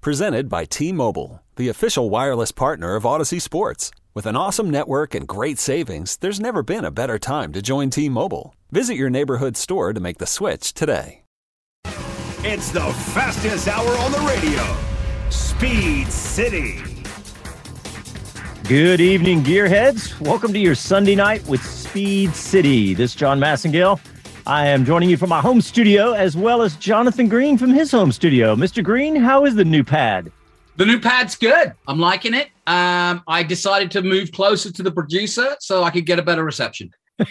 Presented by T Mobile, the official wireless partner of Audacy Sports. With an awesome network and great savings, there's never been a better time to join T Mobile. Visit your neighborhood store to make the switch today. It's the fastest hour on the radio. Speed City. Good evening, gearheads. Welcome to your Sunday night with Speed City. This is John Massengale. I am joining you from my home studio as well as Jonathan Green from his home studio. Mr. Green, how is the new pad? The new pad's good. I'm liking it. Um, I decided to move closer to the producer so I could get a better reception.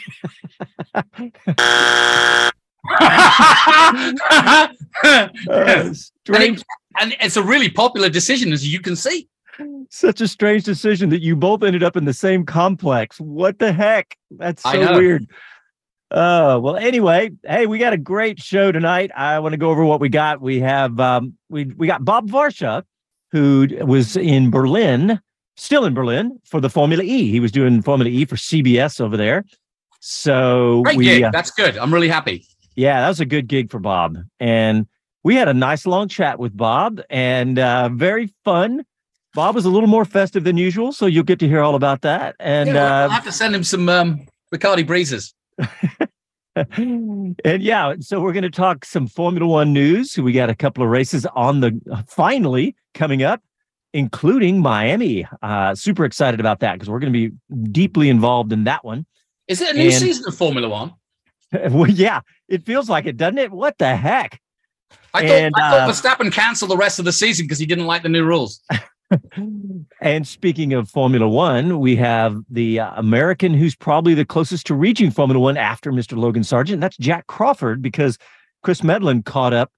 Uh, and, strange, it- and it's a really popular decision, as you can see. such a strange decision that you both ended up in the same complex. What the heck? That's so weird. Uh, well, anyway, hey, we got a great show tonight. I want to go over what we got. We have um, we we got Bob Varsha, who was in Berlin, still in Berlin for the Formula E. He was doing Formula E for CBS over there. So Great we, gig. uh, That's good. I'm really happy. yeah, that was a good gig for Bob. And we had a nice long chat with Bob and uh, very fun. Bob was a little more festive than usual, so you'll get to hear all about that. And Yeah, I'll uh, have to send him some um, Bacardi Breezes. and yeah, so we're going to talk some Formula One news. We got a couple of races on the finally coming up, including Miami. Uh, super excited about that because we're going to be deeply involved in that one. Is it a new And- season of Formula One? well, yeah, it feels like it, doesn't it? What the heck? I thought, And, I thought uh, Verstappen canceled the rest of the season because he didn't like the new rules. And speaking of Formula One, we have the uh, American who's probably the closest to reaching Formula One after Mr. Logan Sargeant. That's Jak Crawford because Chris Medland caught up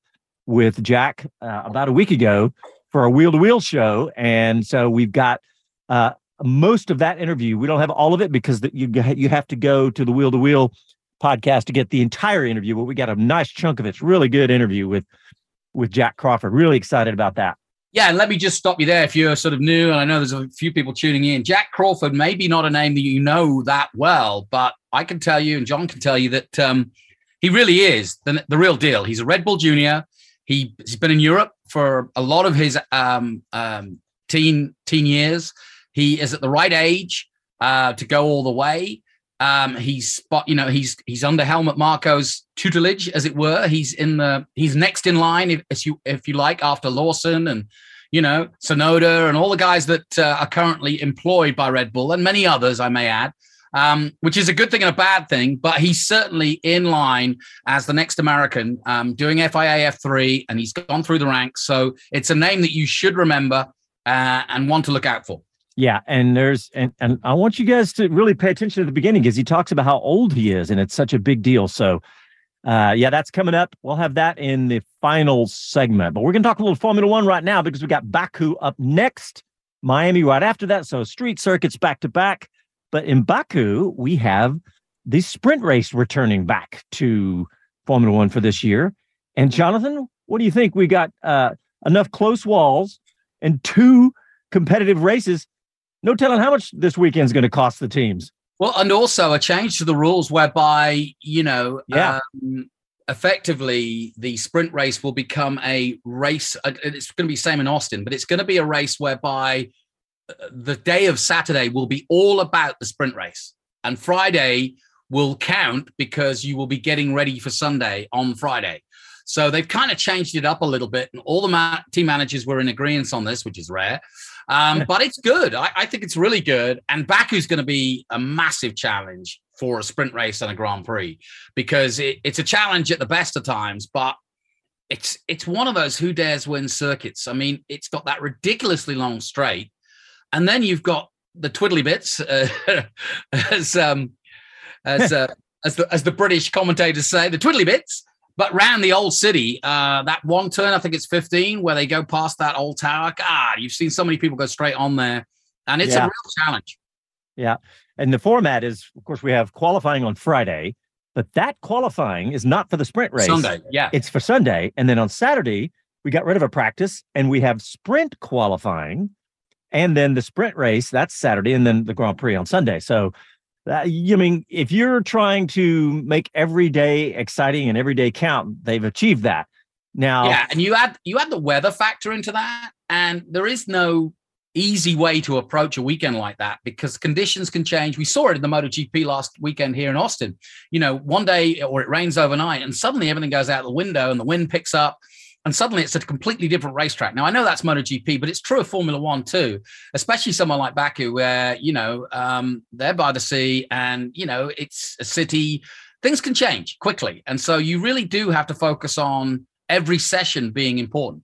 with Jak uh, about a week ago for a wheel to wheel show. And so we've got uh, most of that interview. We don't have all of it because the, you, you have to go to the wheel to wheel podcast to get the entire interview, but we got a nice chunk of it. It's really good interview with with Jak Crawford. Really excited about that. Yeah, and let me just stop you there if you're sort of new, and I know there's a few people tuning in. Jak Crawford, maybe not a name that you know that well, but I can tell you, and John can tell you that um, he really is the, the real deal. He's a Red Bull Junior. He, he's been in Europe for a lot of his um, um, teen teen years. He is at the right age uh, to go all the way. Um, he's spot, you know, he's he's under Helmut Marko's tutelage, as it were. He's in the he's next in line, if, if you if you like, after Lawson and you know Tsunoda and all the guys that uh, are currently employed by Red Bull and many others, I may add. Um, which is a good thing and a bad thing, but he's certainly in line as the next American um, doing FIA F3, and he's gone through the ranks. So it's a name that you should remember uh, and want to look out for. Yeah, and there's and and I want you guys to really pay attention to the beginning because he talks about how old he is, and it's such a big deal. So, uh, yeah, that's coming up. We'll have that in the final segment, but we're going to talk a little Formula One right now because we got Baku up next, Miami right after that. So street circuits back to back, but in Baku we have the sprint race returning back to Formula One for this year. And Jonathan, what do you think? We got uh, enough close walls and two competitive races no telling how much this weekend's going to cost the teams. Well, and also a change to the rules whereby, you know, Yeah. um, effectively the sprint race will become a race. It's going to be same in Austin, but it's going to be a race whereby uh, the day of Saturday will be all about the sprint race, and Friday will count because you will be getting ready for Sunday on Friday. So they've kind of changed it up a little bit, and all the ma- team managers were in agreement on this, which is rare. Um, but it's good. I, I think it's really good. And Baku's going to be a massive challenge for a sprint race and a Grand Prix because it, it's a challenge at the best of times, but it's it's one of those who dares win circuits. I mean, it's got that ridiculously long straight, and then you've got the twiddly bits, uh, as um, as uh, as the as the British commentators say, the twiddly bits. But round the old city, uh, that one turn, I think it's 15, where they go past that old tower. God, you've seen so many people go straight on there, and it's Yeah. a real challenge. Yeah. And the format is, of course, we have qualifying on Friday, but that qualifying is not for the sprint race. Sunday, yeah. It's for Sunday. And then on Saturday, we got rid of a practice and we have sprint qualifying and then the sprint race, that's Saturday, and then the Grand Prix on Sunday. So, uh, you mean if you're trying to make every day exciting and every day count, they've achieved that. Now, Yeah, and you add you add the weather factor into that, and there is no easy way to approach a weekend like that because conditions can change. We saw it in the MotoGP last weekend here in Austin. You know, one day or it rains overnight, and suddenly everything goes out the window, and the wind picks up, and suddenly it's a completely different racetrack. Now I know that's MotoGP, but it's true of Formula One too, especially somewhere like Baku, where you know um, they're by the sea, and you know it's a city. Things can change quickly, and so you really do have to focus on every session being important.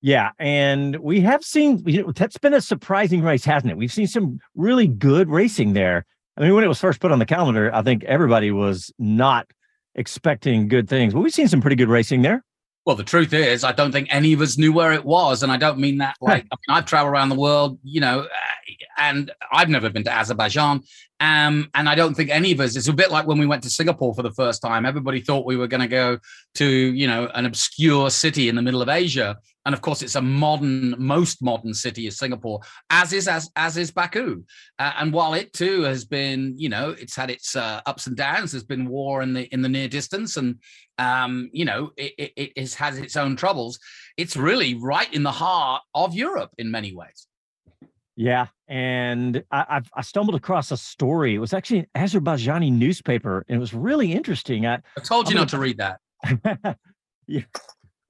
Yeah, and we have seen you know, that's been a surprising race, hasn't it? We've seen some really good racing there. I mean, when it was first put on the calendar, I think everybody was not expecting good things, but we've seen some pretty good racing there. Well, the truth is, I don't think any of us knew where it was, and I don't mean that like I mean, I've traveled around the world, you know, uh, and I've never been to Azerbaijan, um, and I don't think any of us. It's a bit like when we went to Singapore for the first time. Everybody thought we were going to go to, you know, an obscure city in the middle of Asia, and of course, it's a modern, most modern city is Singapore, as is as as is Baku, uh, and while it too has been, you know, it's had its uh, ups and downs. There's been war in the in the near distance, and um, you know, it, it, it has, its own troubles. It's really right in the heart of Europe in many ways. Yeah, and I, I've I stumbled across a story. It was actually an Azerbaijani newspaper, and it was really interesting. I I told you I'm not to read that. yeah.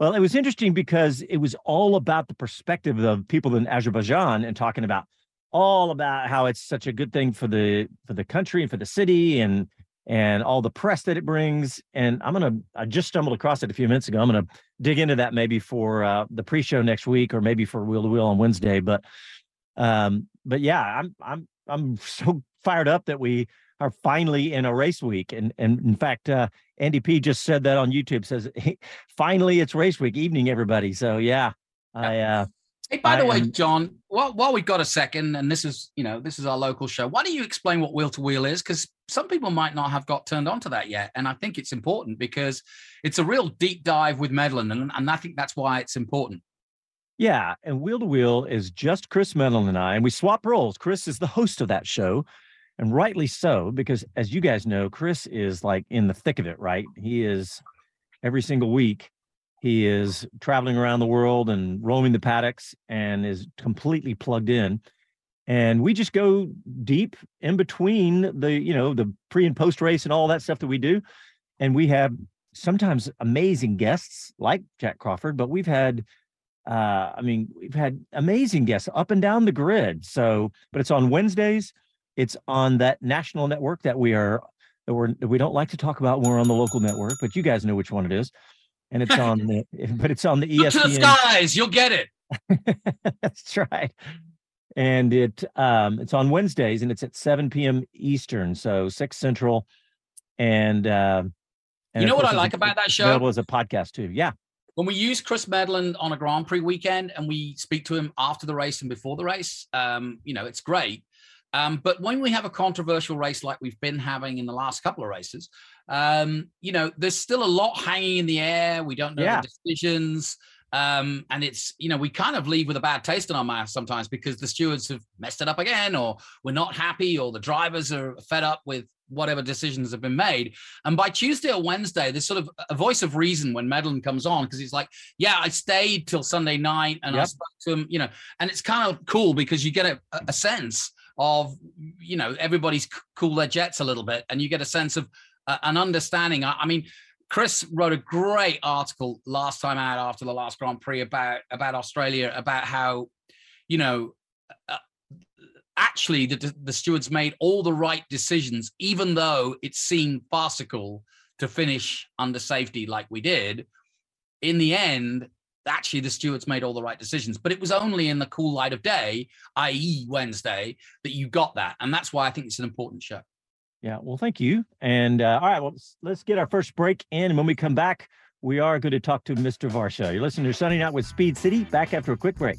Well, it was interesting because it was all about the perspective of people in Azerbaijan and talking about all about how it's such a good thing for the for the country and for the city and and all the press that it brings. And I'm gonna I just stumbled across it a few minutes ago. I'm gonna dig into that maybe for uh, the pre-show next week or maybe for Wheel to Wheel on Wednesday. But um, but yeah, I'm I'm I'm so fired up that we are finally in a race week. And and in fact, uh, Andy P just said that on YouTube. Says finally it's race week evening, everybody. So yeah, I uh, Hey, by the I way, am- John, while, while we've got a second, and this is, you know, this is our local show, why don't you explain what wheel to wheel is? Because some people might not have got turned on to that yet. And I think it's important because it's a real deep dive with Medland. And, and I think that's why it's important. Yeah, and Wheel to Wheel is just Chris Medland and I, and we swap roles. Chris is the host of that show, and rightly so, because as you guys know, Chris is like in the thick of it, right? He is every single week, he is traveling around the world and roaming the paddocks and is completely plugged in. And we just go deep in between the, you know, the pre and post race and all that stuff that we do. And we have sometimes amazing guests like Jak Crawford, but we've had uh i mean we've had amazing guests up and down the grid so but it's on wednesdays it's on that national network that we are that we're that we don't like to talk about when we're on the local network but you guys know which one it is and it's on the but it's on the E Look to the skies, you'll get it. that's right and it um it's on wednesdays and it's at 7 p.m eastern so 6 central and um and You know what I like about that show? available as a podcast too yeah when we use Chris Medland on a Grand Prix weekend and we speak to him after the race and before the race, um, you know, it's great. Um, but when we have a controversial race like we've been having in the last couple of races, um, you know, there's still a lot hanging in the air. We don't know Yeah. the decisions. Um, and it's, you know, we kind of leave with a bad taste in our mouth sometimes because the stewards have messed it up again, or we're not happy, or the drivers are fed up with whatever decisions have been made. And by Tuesday or Wednesday, there's sort of a voice of reason when Medland comes on because he's like, yeah, I stayed till Sunday night and I spoke to him, you know, and it's kind of cool because you get a, a sense of, you know, everybody's cool their jets a little bit and you get a sense of uh, an understanding. I, I mean, Chris wrote a great article last time out after the last Grand Prix about about Australia about how, you know, uh, actually the the stewards made all the right decisions, even though it seemed farcical to finish under safety like we did. In the end, actually the stewards made all the right decisions, but it was only in the cool light of day, i.e., Wednesday, that you got that, and that's why I think it's an important show. Yeah. Well, thank you. And uh, all right, well, let's, get our first break in. And when we come back, we are going to talk to Mr. Varsha. You're listening to Sunday Night with Speed City. Back after a quick break.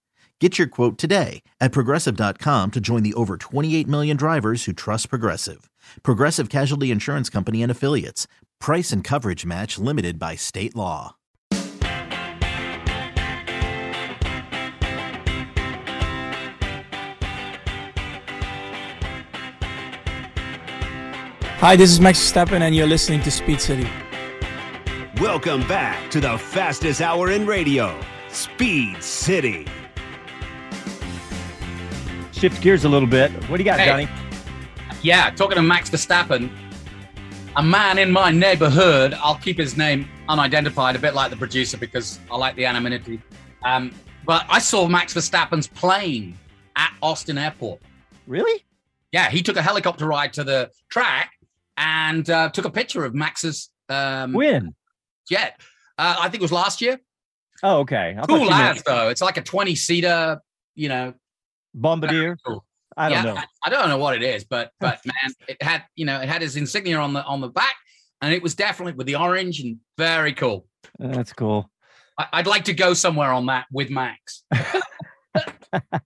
Get your quote today at progressive.com to join the over 28 million drivers who trust Progressive. Progressive Casualty Insurance Company and Affiliates. Price and coverage match limited by state law. Hi, this is Max Verstappen, and you're listening to Speed City. Welcome back to the fastest hour in radio, Speed City. Shift gears a little bit. What do you got, Hey. Johnny? Yeah, talking to Max Verstappen, a man in my neighborhood, I'll keep his name unidentified, a bit like the producer because I like the anonymity. Um, but I saw Max Verstappen's plane at Austin Airport. Really? Yeah, he took a helicopter ride to the track and uh, took a picture of Max's um, When? jet. Uh, I think it was last year. Oh, okay. I Cool meant though. It's like a 20 seater, you know. Bombardier. I don't yeah, know. I, I don't know what it is, but but man, it had you know it had his insignia on the on the back, and it was definitely with the orange and very cool. Uh, that's cool. I, I'd like to go somewhere on that with Max and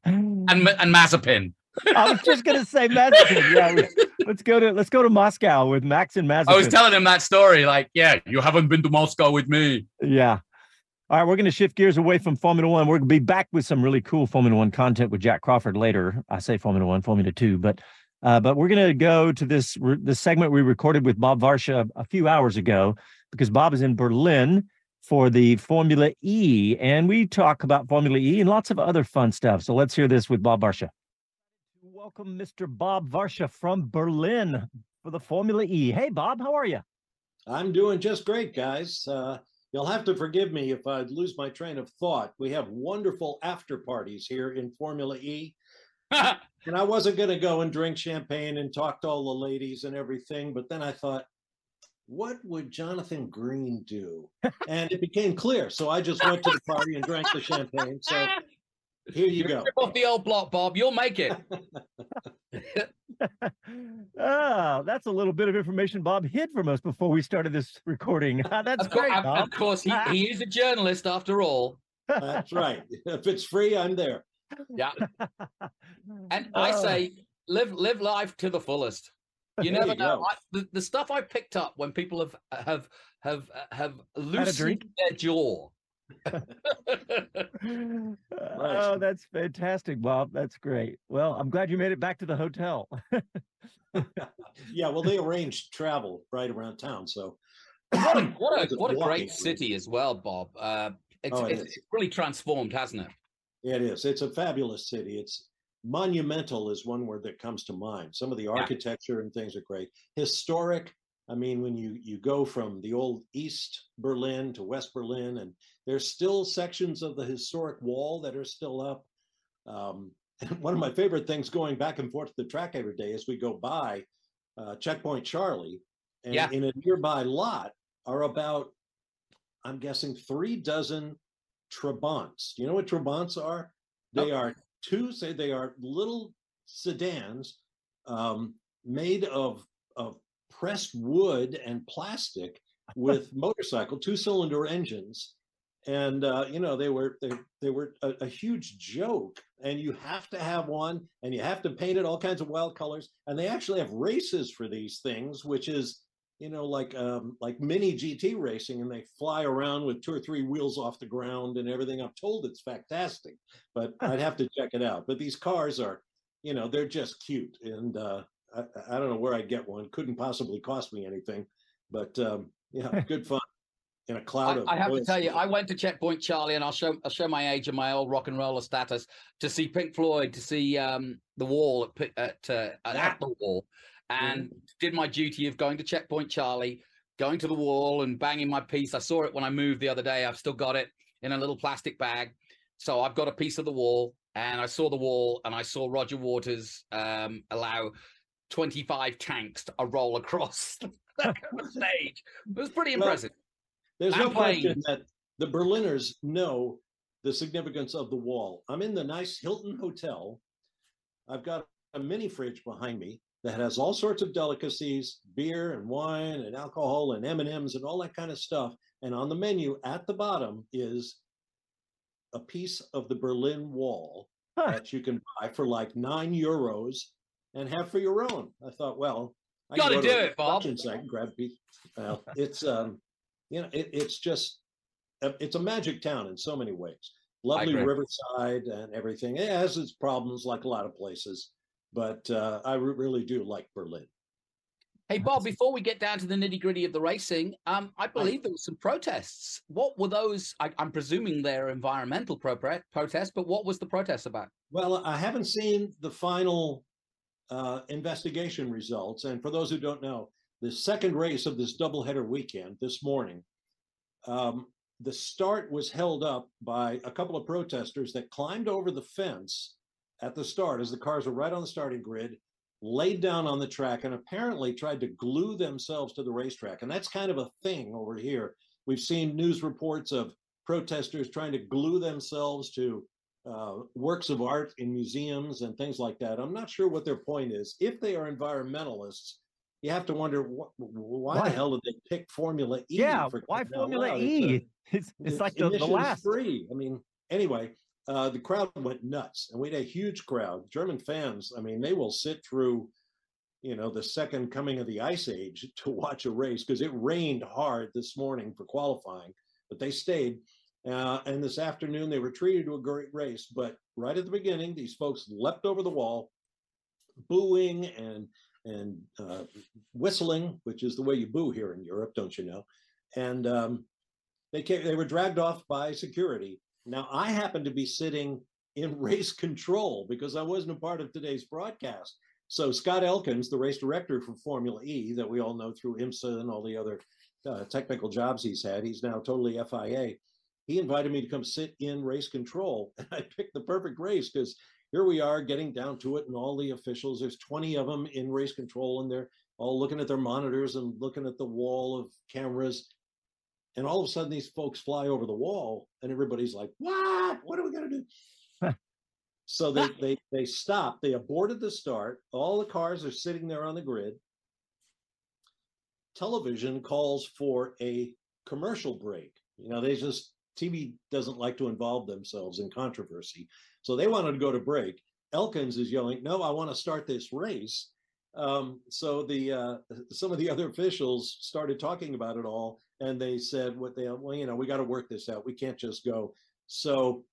and Mazepin. I was just gonna say Mazepin. Yeah, let's go to let's go to Moscow with Max and Mazepin. I was telling him that story, like, yeah, you haven't been to Moscow with me. Yeah. All right, we're going to shift gears away from Formula One. We're going to be back with some really cool Formula One content with Jak Crawford later. I say Formula One, Formula Two, but uh, but we're going to go to this this segment we recorded with Bob Varsha a few hours ago because Bob is in Berlin for the Formula E. And we talk about Formula E and lots of other fun stuff. So let's hear this with Bob Varsha. Welcome, Mr. Bob Varsha from Berlin for the Formula E. Hey, Bob, how are you? I'm doing just great, guys. Uh, you'll have to forgive me if I lose my train of thought. We have wonderful after parties here in Formula E. and I wasn't going to go and drink champagne and talk to all the ladies and everything, but then I thought, what would Jonathan Green do? And it became clear. So I just went to the party and drank the champagne. So here you go. Off the old block, Bob. You'll make it. oh, that's a little bit of information Bob hid from us before we started this recording. that's of great. Course, Bob. Of course, he, he is a journalist after all. That's right. If it's free, I'm there. Yeah. And I Oh. say, live live life to the fullest. You There never you know. I, the, the stuff I picked up when people have have have uh, have loosened their jaw. Oh, that's fantastic, Bob. That's great. Well, I'm glad you made it back to the hotel. Yeah, well, they arranged travel right around town. So What a what a, what a great city as well, Bob. Uh, it's, Oh, it it's, it's really transformed, hasn't it? It is. It's a fabulous city. It's monumental is one word that comes to mind. Some of the architecture and things are great. Historic. I mean, when you you go from the old East Berlin to West Berlin, and there's still sections of the historic wall that are still up. Um, and one of my favorite things going back and forth to the track every day is we go by uh, Checkpoint Charlie, and Yeah. in a nearby lot are about, I'm guessing, three dozen Trabants. Do you know what Trabants are? They are two, say they are little sedans um, made of of pressed wood and plastic with motorcycle two cylinder engines. And uh, you know they were they, they were a, a huge joke. And you have to have one and you have to paint it all kinds of wild colors. And they actually have races for these things which is you know like um, like mini gt racing and they fly around with two or three wheels off the ground and everything. I'm told it's fantastic but i'd have to check it out. But these cars are you know they're just cute. And uh, I, I don't know where i'd get one couldn't possibly cost me anything but um, yeah good fun in a cloud I, of I have to tell you. I went to Checkpoint Charlie, and I'll show I'll show my age and my old rock and roller status to see Pink Floyd, to see um, the Wall at at, uh, at, at the Wall, and did my duty of going to Checkpoint Charlie, going to the Wall, and banging my piece. I saw it when I moved the other day. I've still got it in a little plastic bag, so I've got a piece of the Wall, and I saw the Wall, and I saw Roger Waters um, allow. 25 tanks to roll across the stage. It was pretty Well, impressive. There's no I'm question playing. that the Berliners know the significance of the wall. I'm in the nice Hilton Hotel. I've got a mini fridge behind me that has all sorts of delicacies, beer and wine and alcohol and M&Ms and all that kind of stuff. And on the menu at the bottom is a piece of the Berlin Wall that you can buy for like nine euros and have for your own. I thought, well, I Gotta go do it, Bob. site grab a piece. Well, it's um, you know, it, it's just uh, it's a magic town in so many ways. Lovely riverside and everything. It has its problems, like a lot of places, but uh, I re- really do like Berlin. Hey Bob, before we get down to the nitty gritty of the racing, um, I believe there were some protests. What were those? I, I'm presuming they're environmental pro- protests, but what was the protest about? Well, I haven't seen the final uh, investigation results, and for those who don't know, the second race of this doubleheader weekend this morning, um, the start was held up by a couple of protesters that climbed over the fence at the start as the cars were right on the starting grid, laid down on the track, and apparently tried to glue themselves to the racetrack. And that's kind of a thing over here. We've seen news reports of protesters trying to glue themselves to uh, works of art in museums and things like that. I'm not sure what their point is. If they are environmentalists, you have to wonder wh- why, Why? the hell did they pick Formula E? Yeah, why Formula? E? It's a- It's it's like the, the last. free. I mean, anyway, uh, the crowd went nuts, and we had a huge crowd. German fans, I mean, they will sit through, you know, the second coming of the ice age to watch a race because it rained hard this morning for qualifying, but they stayed. Uh, and this afternoon, they were treated to a great race. But right at the beginning, these folks leapt over the wall, booing and and uh, whistling, which is the way you boo here in Europe, don't you know? And um, they came, they were dragged off by security. Now I happened to be sitting in race control because I wasn't a part of today's broadcast. So Scott Elkins, the race director for Formula E, that we all know through IMSA and all the other uh, technical jobs he's had, he's now totally FIA. He invited me to come sit in race control, and I picked the perfect race because here we are getting down to it, and all the officials. There's 20 of them in race control, and they're all looking at their monitors and looking at the wall of cameras. And all of a sudden, these folks fly over the wall, and everybody's like, "What? What are we going to do?" so they they they stopped. They aborted the start. All the cars are sitting there on the grid. Television calls for a commercial break. You know, they just TV doesn't like to involve themselves in controversy, so they wanted to go to break. Elkins is yelling, "No, I want to start this race." Um, so the uh, some of the other officials started talking about it all, and they said, "What they well, you know, we got to work this out. We can't just go." So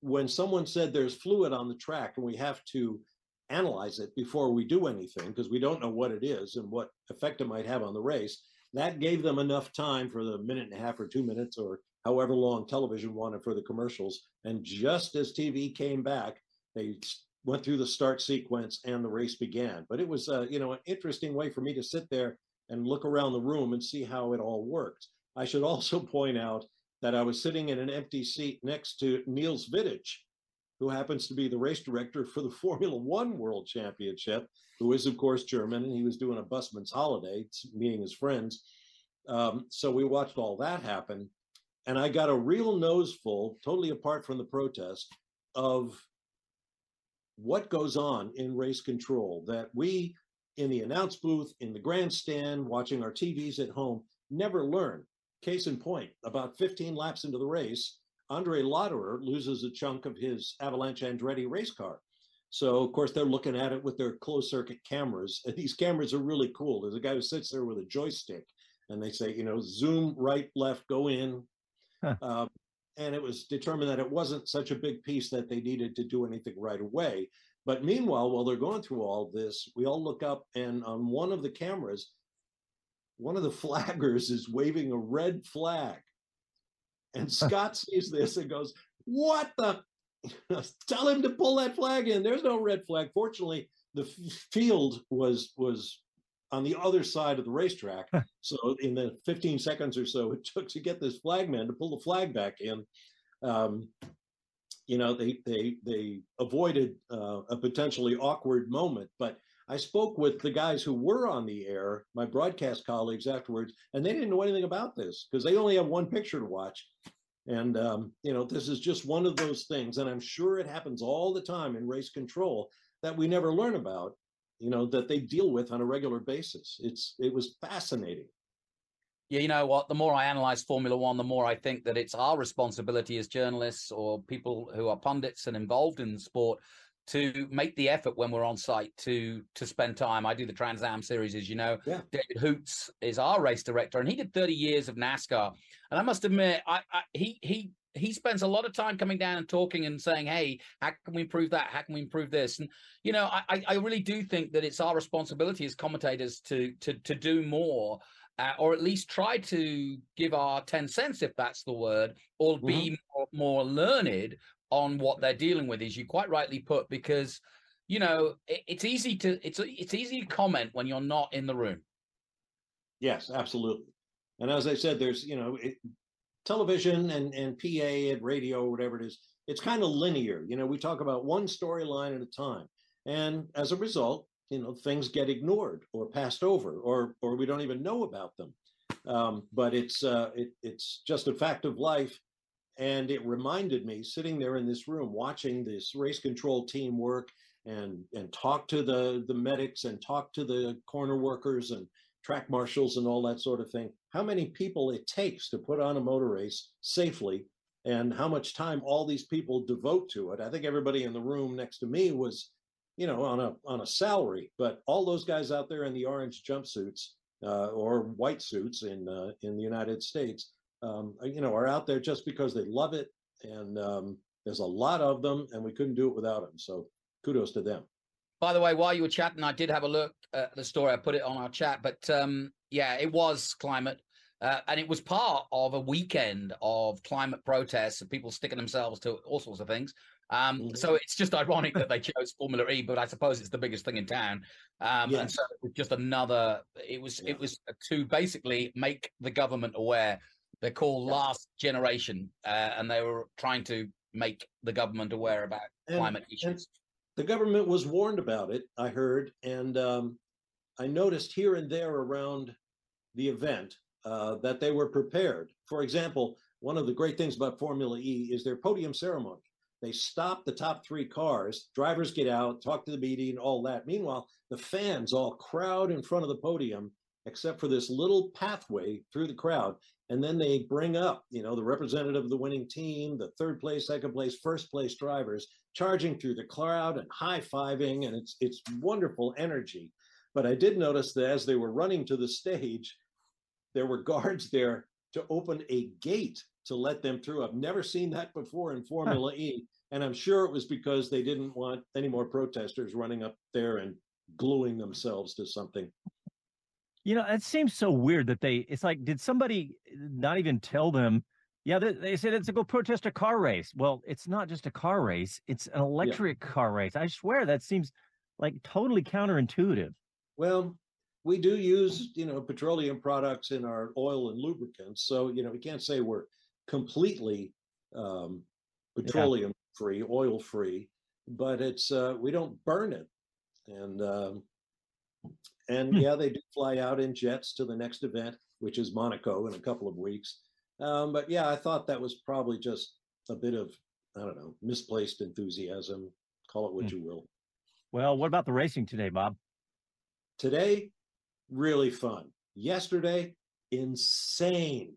when someone said there's fluid on the track and we have to analyze it before we do anything because we don't know what it is and what effect it might have on the race, that gave them enough time for the minute and a half or two minutes or however long television wanted for the commercials. And just as TV came back, they went through the start sequence and the race began. But it was, uh, you know, an interesting way for me to sit there and look around the room and see how it all worked. I should also point out that I was sitting in an empty seat next to Niels Wittich, who happens to be the race director for the Formula One World Championship, who is, of course, German, and he was doing a busman's holiday, meeting his friends. Um, so we watched all that happen. And I got a real noseful, totally apart from the protest, of what goes on in race control that we in the announce booth, in the grandstand, watching our TVs at home, never learn. Case in point, about 15 laps into the race, Andre Lotterer loses a chunk of his Avalanche Andretti race car. So, of course, they're looking at it with their closed circuit cameras. And these cameras are really cool. There's a guy who sits there with a joystick and they say, you know, zoom right, left, go in. Huh. Uh, and it was determined that it wasn't such a big piece that they needed to do anything right away. But meanwhile, while they're going through all this, we all look up, and on one of the cameras, one of the flaggers is waving a red flag. And Scott sees this and goes, What the? Tell him to pull that flag in. There's no red flag. Fortunately, the field was was on the other side of the racetrack. so in the 15 seconds or so it took to get this flagman to pull the flag back in, um, you know, they they they avoided uh, a potentially awkward moment. But I spoke with the guys who were on the air, my broadcast colleagues afterwards, and they didn't know anything about this because they only have one picture to watch. And um, you know, this is just one of those things, and I'm sure it happens all the time in race control that we never learn about you know that they deal with on a regular basis it's it was fascinating yeah you know what the more i analyze formula one the more i think that it's our responsibility as journalists or people who are pundits and involved in sport to make the effort when we're on site to to spend time. I do the Trans Am series, as you know. Yeah. David Hoots is our race director, and he did 30 years of NASCAR. And I must admit, I, I he he he spends a lot of time coming down and talking and saying, "Hey, how can we improve that? How can we improve this?" And you know, I I really do think that it's our responsibility as commentators to to to do more. Uh, or at least try to give our 10 cents if that's the word or be mm-hmm. more, more learned on what they're dealing with as you quite rightly put because you know it, it's easy to it's it's easy to comment when you're not in the room yes absolutely and as i said there's you know it, television and, and PA and radio, whatever it is, it's kind of linear. You know, we talk about one storyline at a time. And as a result, you know, things get ignored or passed over or or we don't even know about them. Um, but it's uh, it, it's just a fact of life. And it reminded me sitting there in this room watching this race control team work and and talk to the the medics and talk to the corner workers and track marshals and all that sort of thing, how many people it takes to put on a motor race safely and how much time all these people devote to it. I think everybody in the room next to me was, you know, on a on a salary, but all those guys out there in the orange jumpsuits uh, or white suits in uh, in the United States, um, you know, are out there just because they love it, and um, there's a lot of them, and we couldn't do it without them. So kudos to them. By the way, while you were chatting, I did have a look at the story. I put it on our chat, but um, yeah, it was climate. Uh, and it was part of a weekend of climate protests and people sticking themselves to all sorts of things. Um, mm-hmm. So it's just ironic that they chose Formula E, but I suppose it's the biggest thing in town. Um, yes. And so it was just another. It was yeah. it was to basically make the government aware. They're called yeah. Last Generation, uh, and they were trying to make the government aware about and, climate issues. The government was warned about it. I heard, and um, I noticed here and there around the event uh, that they were prepared. For example, one of the great things about Formula E is their podium ceremony. They stop the top three cars, drivers get out, talk to the media, and all that. Meanwhile, the fans all crowd in front of the podium, except for this little pathway through the crowd. And then they bring up, you know, the representative of the winning team, the third place, second place, first place drivers charging through the crowd and high fiving. And it's it's wonderful energy. But I did notice that as they were running to the stage, there were guards there to open a gate to let them through. I've never seen that before in Formula E. And I'm sure it was because they didn't want any more protesters running up there and gluing themselves to something. You know, it seems so weird that they, it's like, did somebody not even tell them? Yeah, they, they said it's a go protest a car race. Well, it's not just a car race, it's an electric yeah. car race. I swear that seems like totally counterintuitive. Well, we do use you know petroleum products in our oil and lubricants so you know we can't say we're completely um, petroleum yeah. free oil free but it's uh, we don't burn it and um, and hmm. yeah they do fly out in jets to the next event which is monaco in a couple of weeks um, but yeah i thought that was probably just a bit of i don't know misplaced enthusiasm call it what hmm. you will well what about the racing today bob today really fun. Yesterday, insane.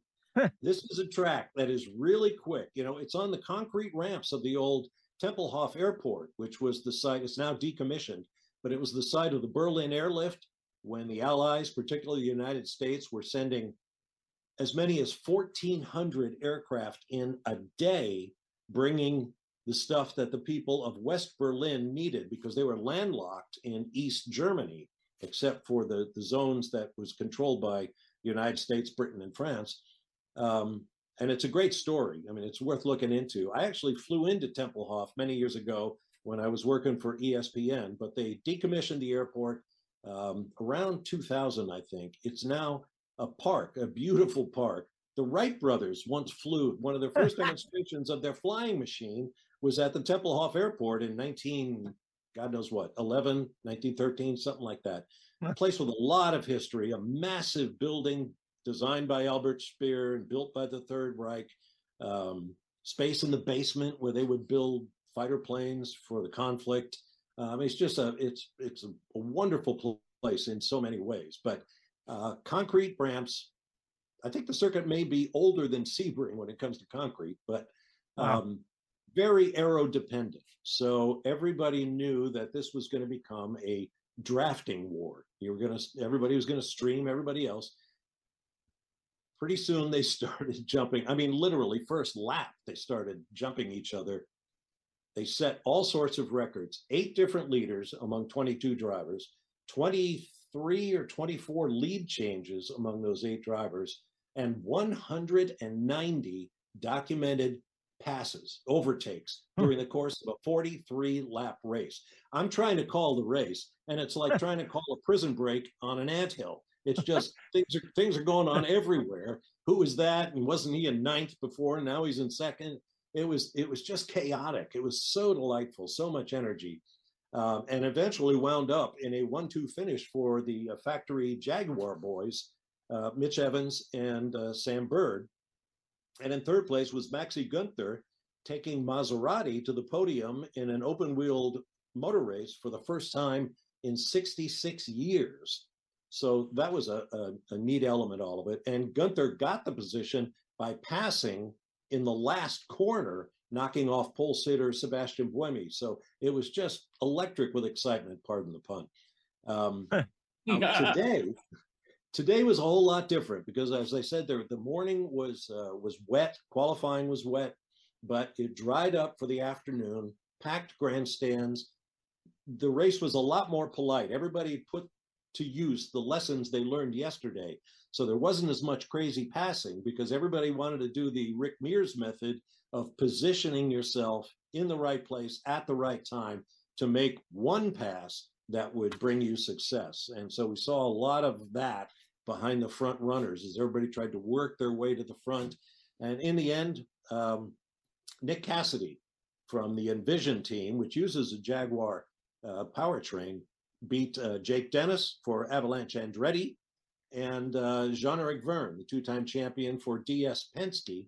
this is a track that is really quick. You know, it's on the concrete ramps of the old Tempelhof Airport, which was the site, it's now decommissioned, but it was the site of the Berlin airlift when the Allies, particularly the United States, were sending as many as 1,400 aircraft in a day, bringing the stuff that the people of West Berlin needed because they were landlocked in East Germany except for the, the zones that was controlled by the United States, Britain, and France. Um, and it's a great story. I mean, it's worth looking into. I actually flew into Tempelhof many years ago when I was working for ESPN, but they decommissioned the airport um, around 2000, I think. It's now a park, a beautiful park. The Wright brothers once flew. One of their first demonstrations of their flying machine was at the Tempelhof Airport in 19 God knows what, 11, 1913, something like that. A place with a lot of history, a massive building designed by Albert Speer and built by the Third Reich. Um, space in the basement where they would build fighter planes for the conflict. Um, it's just a it's it's a, a, wonderful place in so many ways. But uh, concrete ramps, I think the circuit may be older than Sebring when it comes to concrete, but wow. um, very aero dependent. So everybody knew that this was going to become a drafting war. You were going to, everybody was going to stream everybody else. Pretty soon they started jumping. I mean, literally, first lap, they started jumping each other. They set all sorts of records, eight different leaders among 22 drivers, 23 or 24 lead changes among those eight drivers, and 190 documented passes, overtakes hmm. during the course of a 43 lap race. I'm trying to call the race, and it's like trying to call a prison break on an anthill. It's just things are things are going on everywhere. Who is that? And wasn't he in ninth before? Now he's in second. It was it was just chaotic. It was so delightful, so much energy, um, and eventually wound up in a one-two finish for the uh, factory Jaguar boys, uh, Mitch Evans and uh, Sam Bird. And in third place was Maxi Gunther taking Maserati to the podium in an open wheeled motor race for the first time in 66 years. So that was a, a, a, neat element, all of it. And Gunther got the position by passing in the last corner, knocking off pole sitter Sebastian Buemi. So it was just electric with excitement, pardon the pun. Um, today, Today was a whole lot different because, as I said, there the morning was uh, was wet. Qualifying was wet, but it dried up for the afternoon. Packed grandstands. The race was a lot more polite. Everybody put to use the lessons they learned yesterday. So there wasn't as much crazy passing because everybody wanted to do the Rick Mears method of positioning yourself in the right place at the right time to make one pass that would bring you success. And so we saw a lot of that behind the front runners as everybody tried to work their way to the front. And in the end, um, Nick Cassidy from the Envision team, which uses a Jaguar uh, powertrain, beat uh, Jake Dennis for Avalanche Andretti and uh, Jean Eric Vergne, the two time champion for DS Penske.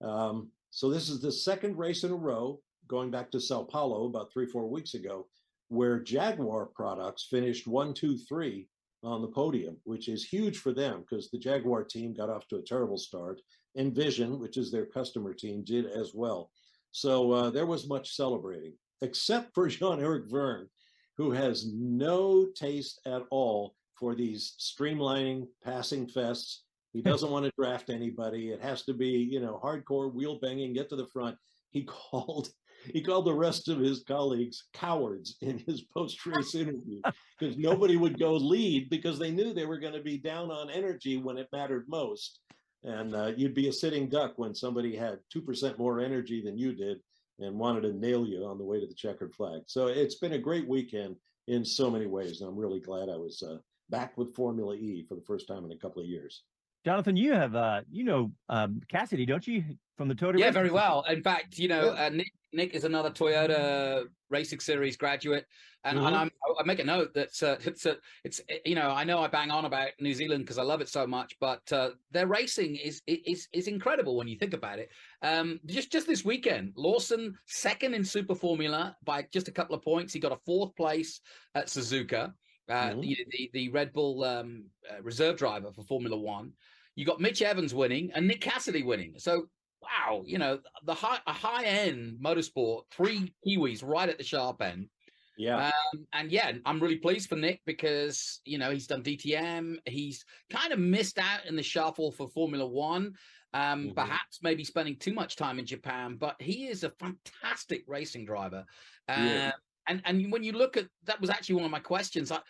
Um, so this is the second race in a row, going back to Sao Paulo about three, four weeks ago, where Jaguar products finished one, two, three on the podium, which is huge for them because the Jaguar team got off to a terrible start. Envision, which is their customer team, did as well. So uh, there was much celebrating, except for Jean Eric Vergne, who has no taste at all for these streamlining passing fests. He doesn't want to draft anybody. It has to be, you know, hardcore wheel banging, get to the front. He called he called the rest of his colleagues cowards in his post-race interview because nobody would go lead because they knew they were going to be down on energy when it mattered most and uh, you'd be a sitting duck when somebody had 2% more energy than you did and wanted to nail you on the way to the checkered flag so it's been a great weekend in so many ways and i'm really glad i was uh, back with formula e for the first time in a couple of years Jonathan, you have uh, you know um, Cassidy, don't you, from the Toyota? Yeah, very well. In fact, you know, uh, Nick Nick is another Toyota Racing Series graduate, and, mm-hmm. and I'm, I make a note that uh, it's a, it's you know I know I bang on about New Zealand because I love it so much, but uh, their racing is is is incredible when you think about it. Um, just just this weekend, Lawson second in Super Formula by just a couple of points. He got a fourth place at Suzuka. Uh, mm-hmm. the, the, the Red Bull um, uh, reserve driver for Formula One. You got Mitch Evans winning and Nick Cassidy winning. So wow, you know, the high a high end motorsport, three Kiwis right at the sharp end. Yeah. Um, and yeah, I'm really pleased for Nick because, you know, he's done DTM. He's kind of missed out in the shuffle for Formula One. Um, mm-hmm. Perhaps maybe spending too much time in Japan, but he is a fantastic racing driver. Uh, yeah. And and when you look at that was actually one of my questions. I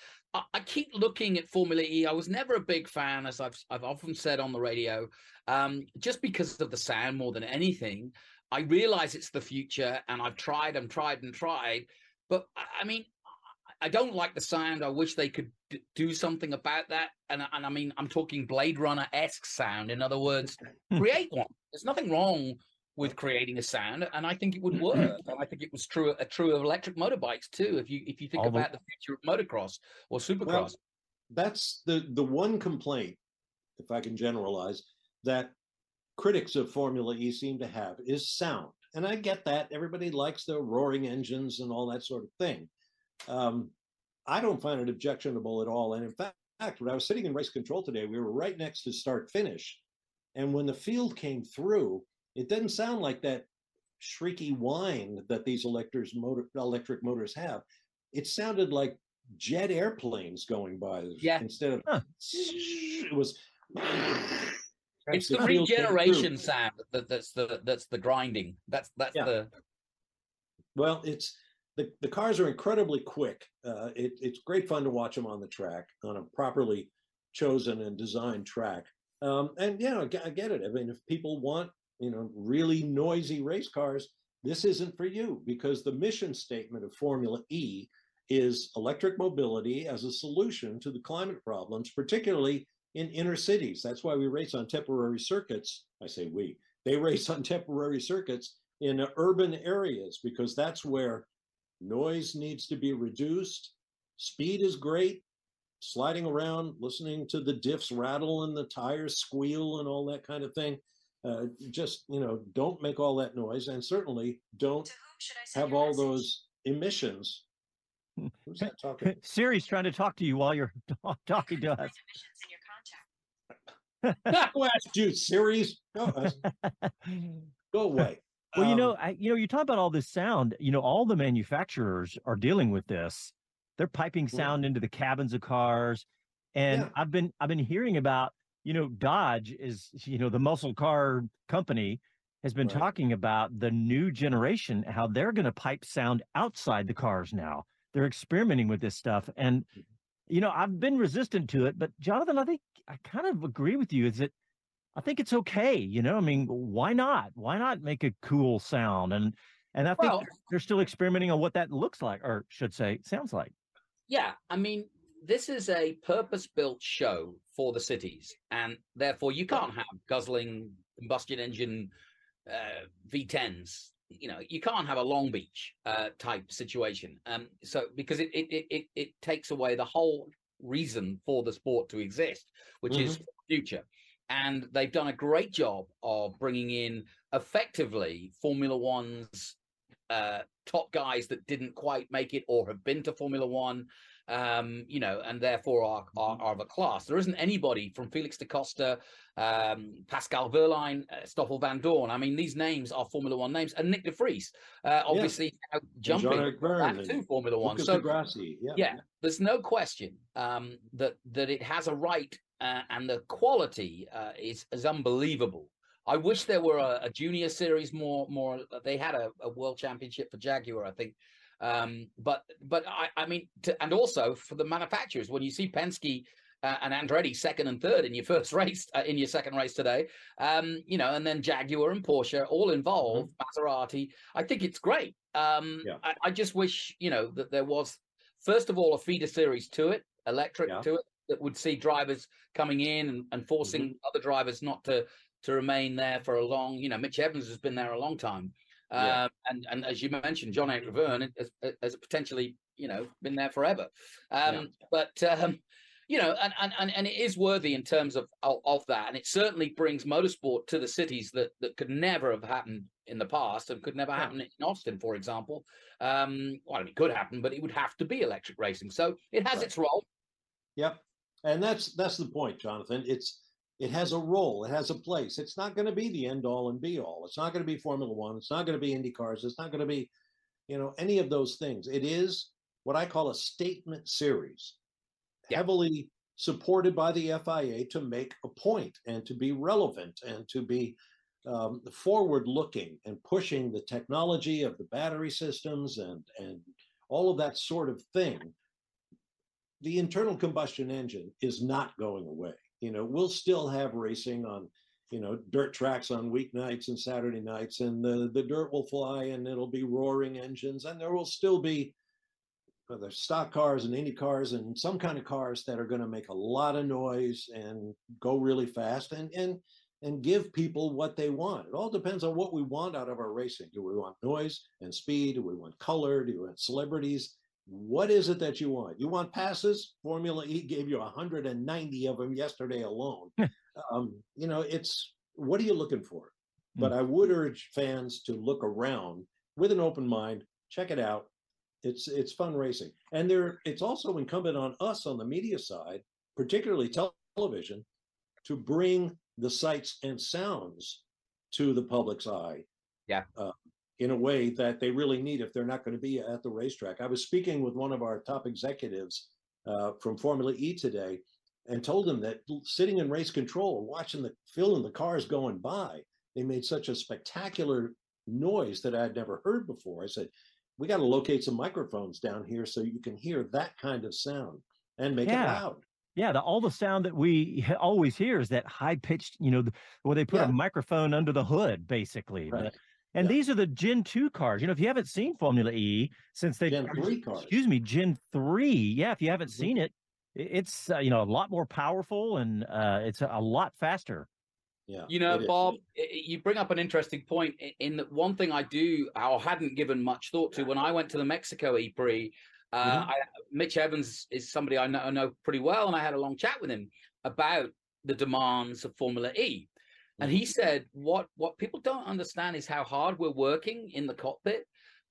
I keep looking at Formula E. I was never a big fan, as I've I've often said on the radio, um, just because of the sound more than anything. I realize it's the future, and I've tried and tried and tried, but I mean, I don't like the sound. I wish they could d- do something about that. And and I mean, I'm talking Blade Runner esque sound. In other words, create one. There's nothing wrong with creating a sound, and I think it would work. and I think it was true uh, true of electric motorbikes too. If you if you think All about the... the future of motocross or supercross, well, that's the the one complaint, if I can generalize, that critics of Formula E seem to have is sound. And I get that everybody likes the roaring engines and all that sort of thing. Um, I don't find it objectionable at all. And in fact, when I was sitting in race control today, we were right next to start finish. And when the field came through, it doesn't sound like that shrieky whine that these electors motor, electric motors have. It sounded like jet airplanes going by. Yeah. Instead of huh. it was. It's the, the regeneration sound that, that's the that's the grinding. That's that's yeah. the. Well, it's the the cars are incredibly quick. Uh, it, it's great fun to watch them on the track on a properly chosen and designed track. Um, and yeah, I get it. I mean, if people want you know, really noisy race cars, this isn't for you because the mission statement of Formula E is electric mobility as a solution to the climate problems, particularly in inner cities. That's why we race on temporary circuits. I say we, they race on temporary circuits in urban areas because that's where noise needs to be reduced. Speed is great. Sliding around, listening to the diffs rattle and the tires squeal and all that kind of thing uh, just you know don't make all that noise and certainly don't have all message? those emissions who's that talking siri's trying to talk to you while you're talking to us Who asked you siri's go, go away well, you know, um, I, you know, you talk about all this sound. You know, all the manufacturers are dealing with this. They're piping sound yeah. into the cabins of cars, and yeah. I've been I've been hearing about you know, Dodge is, you know, the muscle car company has been right. talking about the new generation, how they're going to pipe sound outside the cars now. They're experimenting with this stuff. And you know, I've been resistant to it, but Jonathan, I think I kind of agree with you. Is that I think it's okay. You know, I mean, why not? Why not make a cool sound? And and I think Well- they're, they're still experimenting on what that looks like, or should say, sounds like. Yeah, I mean, this is a purpose-built show for the cities, and therefore you can't have guzzling combustion engine uh, V10s. You know, you can't have a Long Beach uh, type situation. Um, so because it it, it it it takes away the whole reason for the sport to exist, which is future. And they've done a great job of bringing in effectively Formula One's uh, top guys that didn't quite make it or have been to Formula One, um, you know, and therefore are, are, are of a class. There isn't anybody from Felix da Costa, um, Pascal Wehrlein, uh, Stoffel Vandoorne. I mean, these names are Formula One names, and Nick de Vries, uh, obviously now jumping back to Formula One. Lucas So, yeah. yeah, there's no question um, that that it has a right, uh, and the quality uh, is is unbelievable. I wish there were a, a junior series more more. They had a, a world championship for Jaguar, I think. Um, but but I, I mean, to, and also for the manufacturers, when you see Penske uh, and Andretti second and third in your first race, uh, in your second race today, um, you know, and then Jaguar and Porsche all involved, Maserati. I think it's great. Um, Yeah. I, I just wish you know that there was first of all a feeder series to it, electric Yeah. to it, that would see drivers coming in and, and forcing Mm-hmm. other drivers not to to remain there for a long. You know, Mitch Evans has been there a long time. Yeah. Um, and and as you mentioned, Jean Eric Vergne has, has potentially you know been there forever. Um, But um, you know, and, and and and it is worthy in terms of, of that, and it certainly brings motorsport to the cities that that could never have happened in the past and could never happen in Austin, for example. Um, well, it could happen, but it would have to be electric racing. So it has Right. its role. Yep. And that's that's the point, Jonathan. It's it has a role, it has a place. It's not going to be the end all and be all. It's not going to be Formula One. It's not going to be Indy cars. It's not going to be, you know, any of those things. It is what I call a statement series, heavily supported by the FIA to make a point and to be relevant and to be um, forward looking and pushing the technology of the battery systems and and all of that sort of thing the internal combustion engine is not going away. You know, we'll still have racing on, you know, dirt tracks on weeknights and Saturday nights, and the, the dirt will fly and it'll be roaring engines, and there will still be uh, whether stock cars and Indy cars and some kind of cars that are going to make a lot of noise and go really fast and and and give people what they want. It all depends on what we want out of our racing. Do we want noise and speed? Do we want color? Do we want celebrities? What is it that you want? You want passes? Formula E gave you 190 of them yesterday alone. um, you know, it's what are you looking for? But I would urge fans to look around with an open mind, check it out. It's it's fun racing, and there it's also incumbent on us on the media side, particularly television, to bring the sights and sounds to the public's eye Yeah. uh, in a way that they really need if they're not going to be at the racetrack. I was speaking with one of our top executives uh, from Formula E today and told him that sitting in race control, watching the feeling the cars going by, they made such a spectacular noise that I'd never heard before. I said, we got to locate some microphones down here so you can hear that kind of sound and make it loud. Yeah, the, all the sound that we always hear is that high pitched, you know, the, where they put Yeah. a microphone under the hood, basically. But- Right. And these are the Gen 2 cars. You know, if you haven't seen Formula E since they Gen 3 cars. excuse me, Gen 3. Yeah, if you haven't Mhm. seen it, it's uh, you know, a lot more powerful and uh it's a, a lot faster. Yeah. You know. Bob, i- i- you bring up an interesting point in that one thing I do or hadn't given much thought to when I went to the Mexico E Prix. Uh, Mhm. I, Mitch Evans is somebody I know, I know pretty well, and I had a long chat with him about the demands of Formula E. And he said, "What what people don't understand is how hard we're working in the cockpit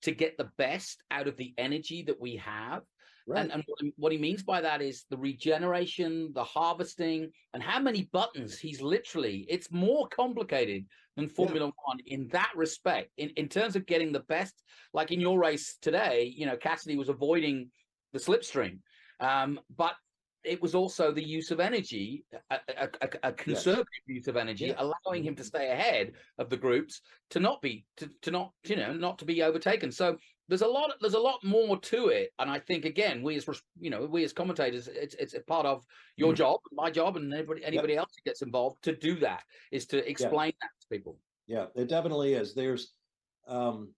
to get the best out of the energy that we have." Right. And, and what he- means by that is the regeneration, the harvesting, and how many buttons he's literally. It's more complicated than Formula One in that respect. In in terms of getting the best, like in your race today, you know, Cassidy was avoiding the slipstream, um, but it was also the use of energy, a, a, a, conservative use of energy, Yeah. allowing him to stay ahead of the groups to not be to, to not you know not to be overtaken. So there's a lot there's a lot more to it. And i think again we as you know we as commentators it's it's a part of your mm. job my job and anybody anybody else who gets involved to do that is to explain that to people. Yeah it definitely is. There's um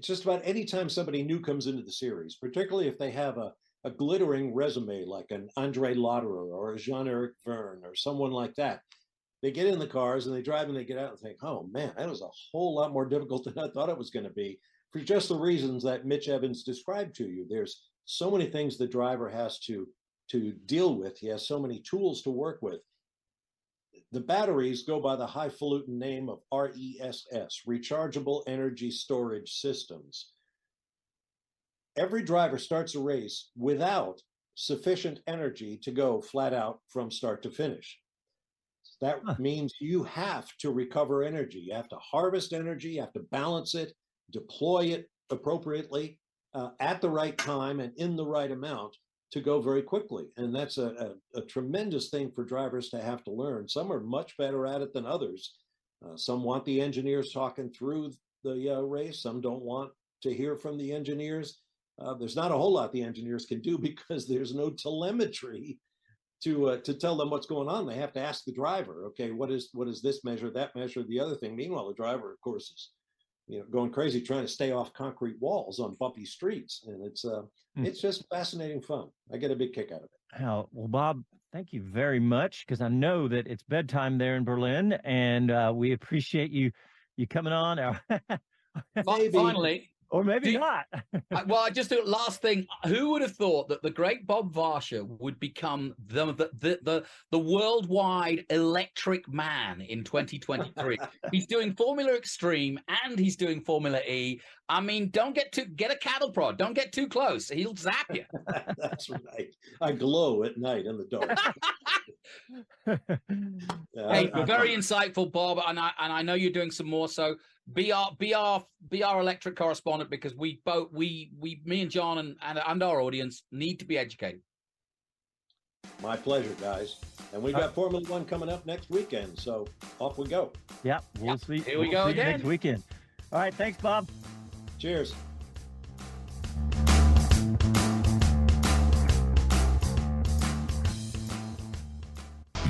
just about any time somebody new comes into the series particularly if they have a a glittering resume like an Andre Lotterer or a Jean-Eric Vergne or someone like that. They get in the cars and they drive and they get out and think, oh man, that was a whole lot more difficult than I thought it was going to be for just the reasons that Mitch Evans described to you. There's so many things the driver has to to deal with. He has so many tools to work with. The batteries go by the highfalutin name of RESS, Rechargeable Energy Storage Systems. Every driver starts a race without sufficient energy to go flat out from start to finish. That huh. means you have to recover energy. You have to harvest energy, you have to balance it, deploy it appropriately uh, at the right time and in the right amount to go very quickly. And that's a, a, a, tremendous thing for drivers to have to learn. Some are much better at it than others. Uh, some want the engineers talking through the uh, race, some don't want to hear from the engineers. Uh, there's not a whole lot the engineers can do because there's no telemetry to uh, to tell them what's going on. They have to ask the driver, okay, what is what is this measure, that measure, the other thing. Meanwhile, the driver, of course, is you know going crazy trying to stay off concrete walls on bumpy streets and it's uh mm. it's just fascinating fun i get a big kick out of it oh, well bob thank you very much because i know that it's bedtime there in berlin and uh, we appreciate you you coming on finally or maybe you, not. well, I just do last thing. Who would have thought that the great Bob Varsha would become the the the the, the worldwide electric man in 2023? he's doing Formula Extreme and he's doing Formula E. I mean, don't get too get a cattle prod. Don't get too close. He'll zap you. That's right. I glow at night in the dark. hey, very insightful, Bob, and I and I know you're doing some more. So be our be our be our electric correspondent because we both we we me and John and and, and our audience need to be educated. My pleasure, guys. And we've got uh, Formula One coming up next weekend, so off we go. Yep, we'll yep. see. Here we we'll go again next weekend. All right, thanks, Bob. Cheers.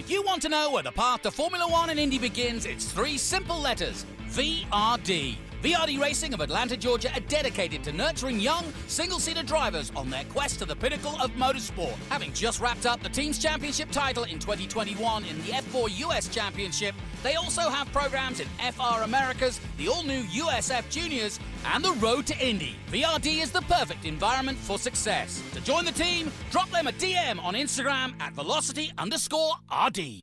If you want to know where the path to Formula One and Indy begins, it's three simple letters VRD. VRD Racing of Atlanta, Georgia are dedicated to nurturing young, single seater drivers on their quest to the pinnacle of motorsport. Having just wrapped up the team's championship title in 2021 in the F4 US Championship, they also have programs in FR Americas, the all new USF Juniors, and the Road to Indy. VRD is the perfect environment for success. To join the team, drop them a DM on Instagram at velocity underscore RD.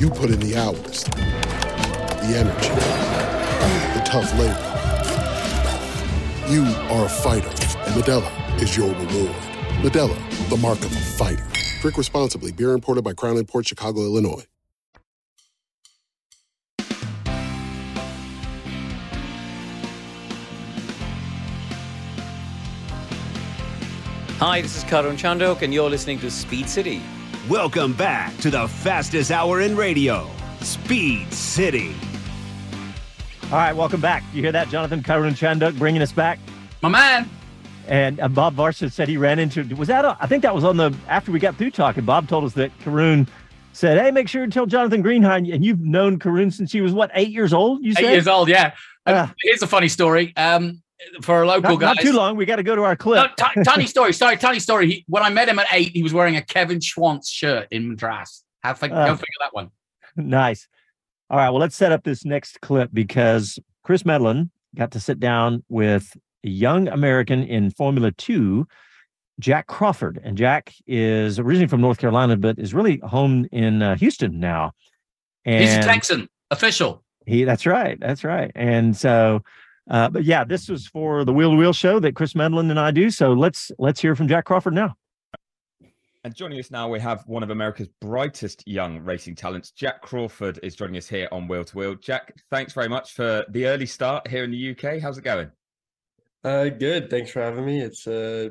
You put in the hours, the energy, the tough labor. You are a fighter, and Modelo is your reward. Modelo, the mark of a fighter. Drink responsibly. Beer imported by Crown Port Chicago, Illinois. Hi, this is Karun Chandhok, and you're listening to Speed City. Welcome back to the fastest hour in radio, Speed City. All right, welcome back. You hear that, Jonathan Karun Chandhok bringing us back? My man. And uh, Bob Varsha said he ran into, was that, a, I think that was on the, after we got through talking, Bob told us that Karun said, hey, make sure to tell Jonathan Greenhine, and you've known Karun since he was, what, eight years old, you said? Eight years old, yeah. Uh, Here's a funny story. Um, for a local not, guy. not too long. We got to go to our clip. No, t- tiny story. Sorry, tiny story. He, when I met him at eight, he was wearing a Kevin Schwantz shirt in Madras. Have fig- Uh. go figure that one. nice. All right. Well, let's set up this next clip because Chris Medland got to sit down with a young American in Formula Two, Jak Crawford. And Jak is originally from North Carolina, but is really home in uh, Houston now. And He's a Texan official. He, that's right. That's right. And so, uh, but yeah, this was for the Wheel to Wheel show that Chris Medland and I do. So let's let's hear from Jak Crawford now. And joining us now, we have one of America's brightest young racing talents. Jak Crawford is joining us here on Wheel to Wheel. Jak, thanks very much for the early start here in the UK. How's it going? Uh, good. Thanks for having me. It's uh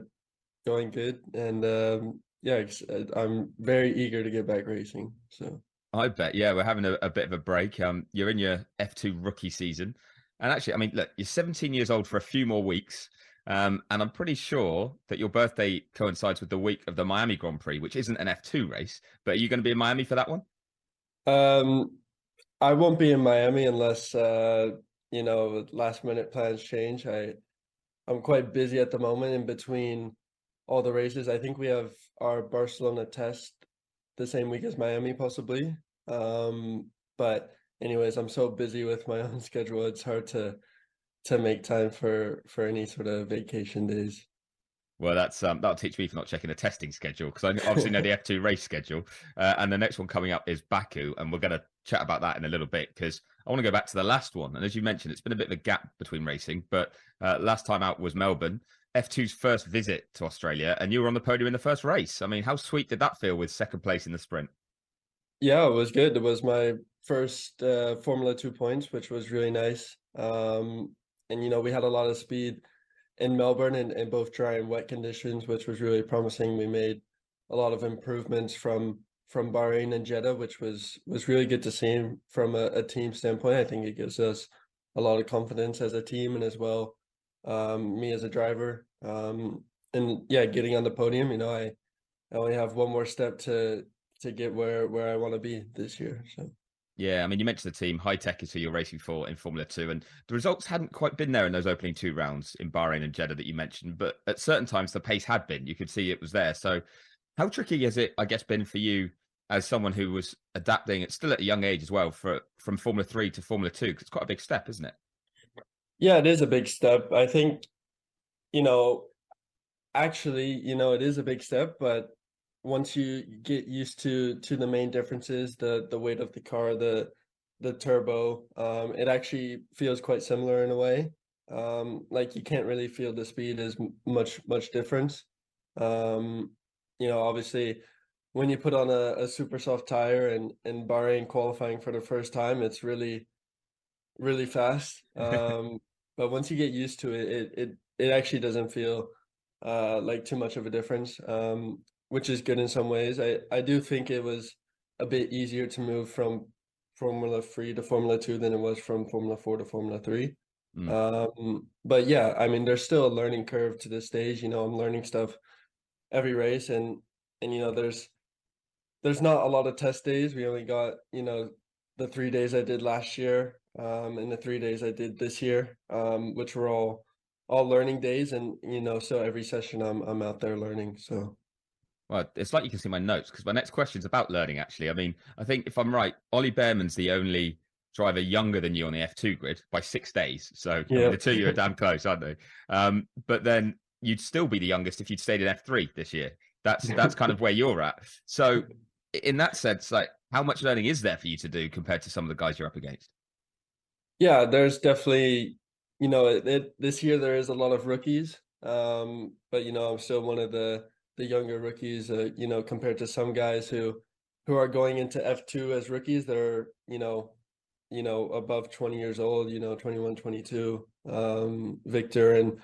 going good, and um, yeah, uh, I'm very eager to get back racing. So I bet. Yeah, we're having a, a bit of a break. Um, you're in your F2 rookie season. And actually, I mean, look, you're 17 years old for a few more weeks. Um, and I'm pretty sure that your birthday coincides with the week of the Miami Grand Prix, which isn't an F2 race. But are you going to be in Miami for that one? um, I won't be in Miami unless uh you know last minute plans change. I I'm quite busy at the moment in between all the races. I think we have our Barcelona test the same week as Miami, possibly. Um, but anyways, I'm so busy with my own schedule, it's hard to to make time for for any sort of vacation days. Well, that's um, that'll teach me for not checking the testing schedule because I obviously know the F2 race schedule. Uh, and the next one coming up is Baku, and we're going to chat about that in a little bit because I want to go back to the last one. And as you mentioned, it's been a bit of a gap between racing, but uh, last time out was Melbourne, F2's first visit to Australia, and you were on the podium in the first race. I mean, how sweet did that feel with second place in the sprint? Yeah, it was good. It was my first uh, Formula Two points, which was really nice. Um, and you know, we had a lot of speed in Melbourne in, in both dry and wet conditions, which was really promising. We made a lot of improvements from from Bahrain and Jeddah, which was was really good to see from a, a team standpoint. I think it gives us a lot of confidence as a team and as well um, me as a driver. Um, and yeah, getting on the podium, you know, I, I only have one more step to to get where where I want to be this year. So Yeah, I mean, you mentioned the team. Hitech is who you're racing for in Formula Two, and the results hadn't quite been there in those opening two rounds in Bahrain and Jeddah that you mentioned. But at certain times, the pace had been. You could see it was there. So, how tricky has it, I guess, been for you as someone who was adapting? It's still at a young age as well for from Formula Three to Formula Two because it's quite a big step, isn't it? Yeah, it is a big step. I think, you know, actually, you know, it is a big step, but once you get used to to the main differences, the the weight of the car, the the turbo, um, it actually feels quite similar in a way. Um, like you can't really feel the speed as much much difference. Um, you know, obviously, when you put on a, a super soft tire and in Bahrain qualifying for the first time, it's really really fast. Um, but once you get used to it, it it it actually doesn't feel uh like too much of a difference. Um, which is good in some ways. I I do think it was a bit easier to move from Formula Three to Formula Two than it was from Formula Four to Formula Three. Mm. Um, but yeah, I mean, there's still a learning curve to this stage. You know, I'm learning stuff every race, and and you know, there's there's not a lot of test days. We only got you know the three days I did last year, um, and the three days I did this year, um, which were all all learning days, and you know, so every session I'm I'm out there learning. So. Well, it's like you can see my notes because my next question is about learning. Actually, I mean, I think if I'm right, Ollie Bearman's the only driver younger than you on the F2 grid by six days. So I mean, the two of you are damn close, aren't they? Um, but then you'd still be the youngest if you'd stayed in F3 this year. That's that's kind of where you're at. So in that sense, like, how much learning is there for you to do compared to some of the guys you're up against? Yeah, there's definitely you know, it, it, this year there is a lot of rookies, um, but you know, I'm still one of the the younger rookies. Uh, you know, compared to some guys who who are going into F2 as rookies, they're you know, you know, above 20 years old. You know, 21, 22. Um, Victor and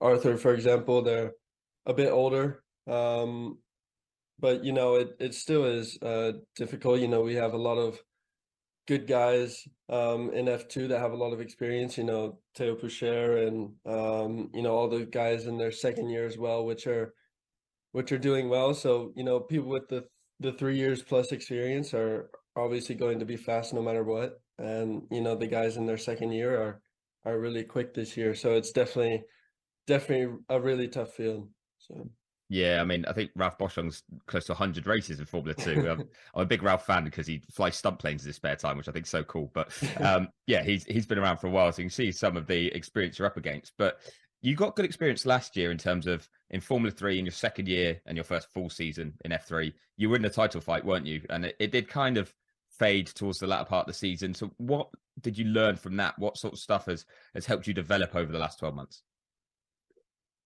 Arthur, for example, they're a bit older. Um, but you know, it it still is uh, difficult. You know, we have a lot of good guys um, in F2 that have a lot of experience, you know, Theo Pourchaire and, um, you know, all the guys in their second year as well, which are, which are doing well. So, you know, people with the, the three years plus experience are obviously going to be fast no matter what. And, you know, the guys in their second year are, are really quick this year. So it's definitely, definitely a really tough field. So. Yeah, I mean, I think Ralph Boschung's close to 100 races in Formula Two. I'm, I'm, a big Ralph fan because he flies stunt planes in his spare time, which I think is so cool. But um, yeah, he's he's been around for a while, so you can see some of the experience you're up against. But you got good experience last year in terms of in Formula Three in your second year and your first full season in F3. You were in the title fight, weren't you? And it, it did kind of fade towards the latter part of the season. So what did you learn from that? What sort of stuff has has helped you develop over the last 12 months?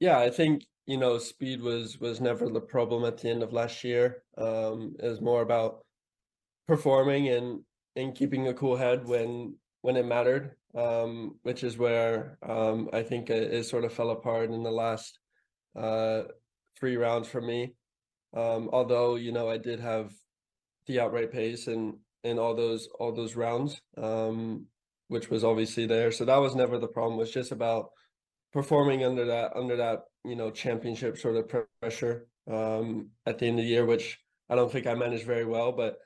Yeah, I think you know, speed was was never the problem at the end of last year. Um, it was more about performing and and keeping a cool head when when it mattered, um, which is where um, I think it, it, sort of fell apart in the last uh, three rounds for me. Um, although you know I did have the outright pace and in all those all those rounds, um, which was obviously there. So that was never the problem. It was just about performing under that under that you know championship sort of pressure um, at the end of the year, which I don't think I managed very well. But